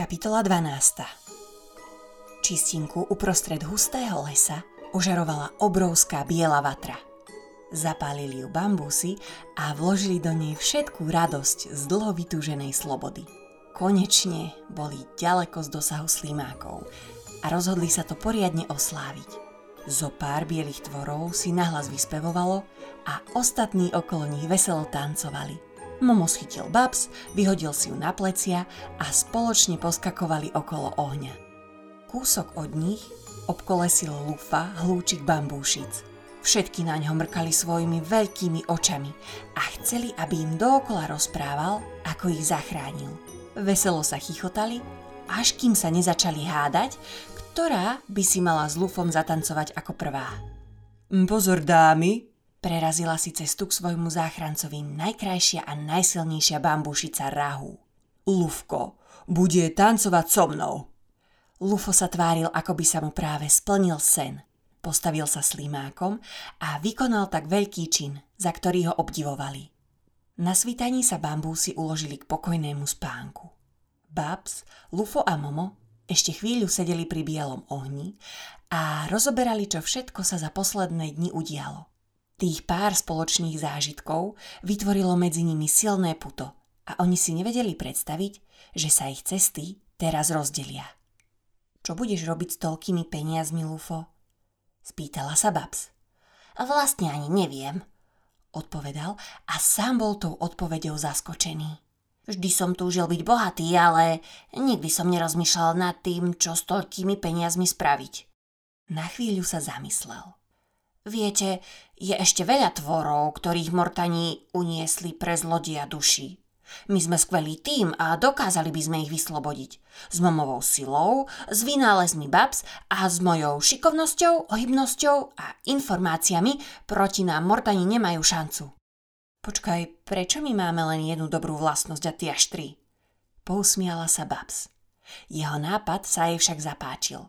Kapitola 12. Čistinku uprostred hustého lesa ožarovala obrovská biela vatra. Zapálili ju bambusy a vložili do nej všetkú radosť z dlho vytúženej slobody. Konečne boli ďaleko z dosahu slimákov a rozhodli sa to poriadne osláviť. Zo pár bielých tvorov si nahlas vyspevovalo a ostatní okolo nich veselo tancovali – Momo schytil Babs, vyhodil si ju na plecia a spoločne poskakovali okolo ohňa. Kúsok od nich obkolesil Lufa hlúčik bambúšic. Všetky na ňo mrkali svojimi veľkými očami a chceli, aby im dookola rozprával, ako ich zachránil. Veselo sa chichotali, až kým sa nezačali hádať, ktorá by si mala s Lufom zatancovať ako prvá. Pozor dámy, Prerazila si cestu k svojmu záchrancovi najkrajšia a najsilnejšia bambúšica Rahu. Lufko, bude tancovať so mnou. Lufo sa tváril, ako by sa mu práve splnil sen. Postavil sa slimákom a vykonal tak veľký čin, za ktorý ho obdivovali. Na svítaní sa bambúsy uložili k pokojnému spánku. Babs, Lufo a Momo ešte chvíľu sedeli pri bielom ohni a rozoberali, čo všetko sa za posledné dni udialo. Tých pár spoločných zážitkov vytvorilo medzi nimi silné puto a oni si nevedeli predstaviť, že sa ich cesty teraz rozdelia. Čo budeš robiť s toľkými peniazmi, Lufo? Spýtala sa Babs. Vlastne ani neviem, odpovedal a sám bol tou odpovedou zaskočený. Vždy som túžil byť bohatý, ale nikdy som nerozmýšľal nad tým, čo s toľkými peniazmi spraviť. Na chvíľu sa zamyslel. Viete, je ešte veľa tvorov, ktorých mortani uniesli pre zlodia duši. My sme skvelý tým a dokázali by sme ich vyslobodiť. S momovou silou, s vynálezmi Babs a s mojou šikovnosťou, ohybnosťou a informáciami proti nám mortani nemajú šancu. Počkaj, prečo my máme len jednu dobrú vlastnosť a ty až tri? Pousmiala sa Babs. Jeho nápad sa jej však zapáčil.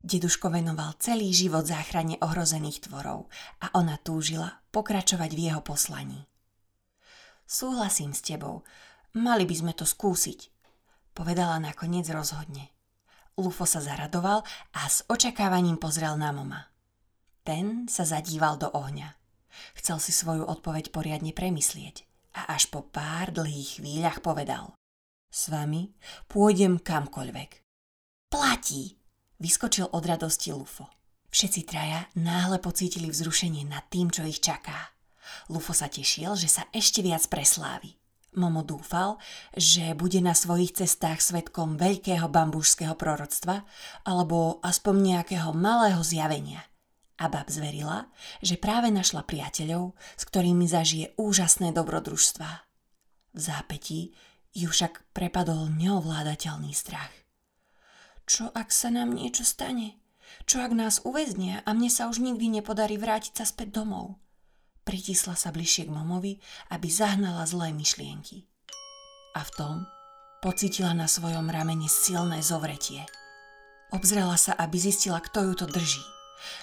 Deduško venoval celý život záchrane ohrozených tvorov a ona túžila pokračovať v jeho poslaní. Súhlasím s tebou, mali by sme to skúsiť, povedala nakoniec rozhodne. Lufo sa zaradoval a s očakávaním pozrel na moma. Ten sa zadíval do ohňa. Chcel si svoju odpoveď poriadne premyslieť a až po pár dlhých chvíľach povedal. S vami pôjdem kamkoľvek. Platí, Vyskočil od radosti Lufo. Všetci traja náhle pocítili vzrušenie nad tým, čo ich čaká. Lufo sa tešil, že sa ešte viac preslávi. Momo dúfal, že bude na svojich cestách svetkom veľkého bambúšského proroctva alebo aspoň nejakého malého zjavenia. A bab zverila, že práve našla priateľov, s ktorými zažije úžasné dobrodružstvá. V zápetí ju však prepadol neovládateľný strach. Čo ak sa nám niečo stane? Čo ak nás uväznia a mne sa už nikdy nepodarí vrátiť sa späť domov? Pritisla sa bližšie k momovi, aby zahnala zlé myšlienky. A v tom pocítila na svojom ramene silné zovretie. Obzrela sa, aby zistila, kto ju to drží.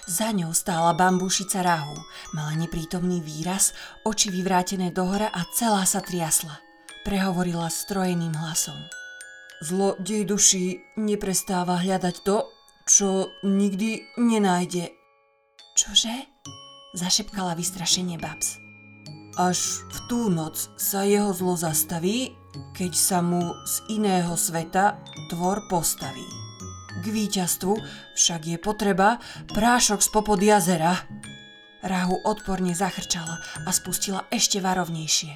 Za ňou stála bambúšica rahu, mala neprítomný výraz, oči vyvrátené dohora a celá sa triasla. Prehovorila strojeným hlasom. Zlodej duší neprestáva hľadať to, čo nikdy nenájde. Čože? Zašepkala vystrašenie Babs. Až v tú noc sa jeho zlo zastaví, keď sa mu z iného sveta tvor postaví. K víťazstvu však je potreba prášok z popod jazera. Rahu odporne zachrčala a spustila ešte varovnejšie.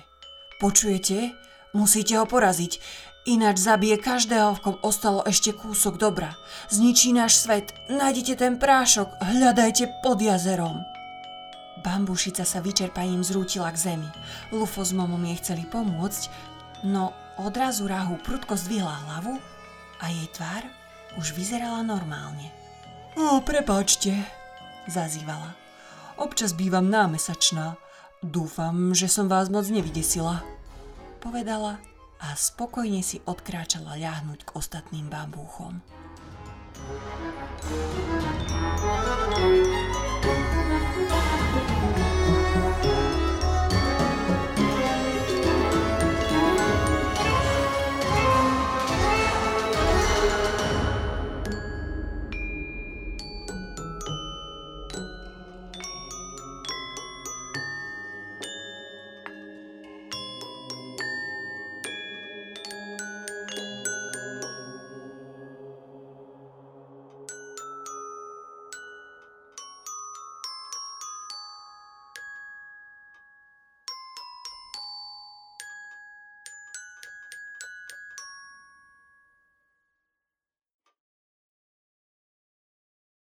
Počujete? Musíte ho poraziť. Ináč zabije každého, v kom ostalo ešte kúsok dobra. Zničí náš svet. Nájdete ten prášok. Hľadajte pod jazerom. Bambušica sa vyčerpaním zrútila k zemi. Lufo s momom jej chceli pomôcť, no odrazu Rahu prudko zdvihla hlavu a jej tvár už vyzerala normálne. O, prepáčte, zazývala. Občas bývam námesačná. Dúfam, že som vás moc nevydesila. Povedala a spokojne si odkráčala ľahnuť k ostatným bambúchom. thank you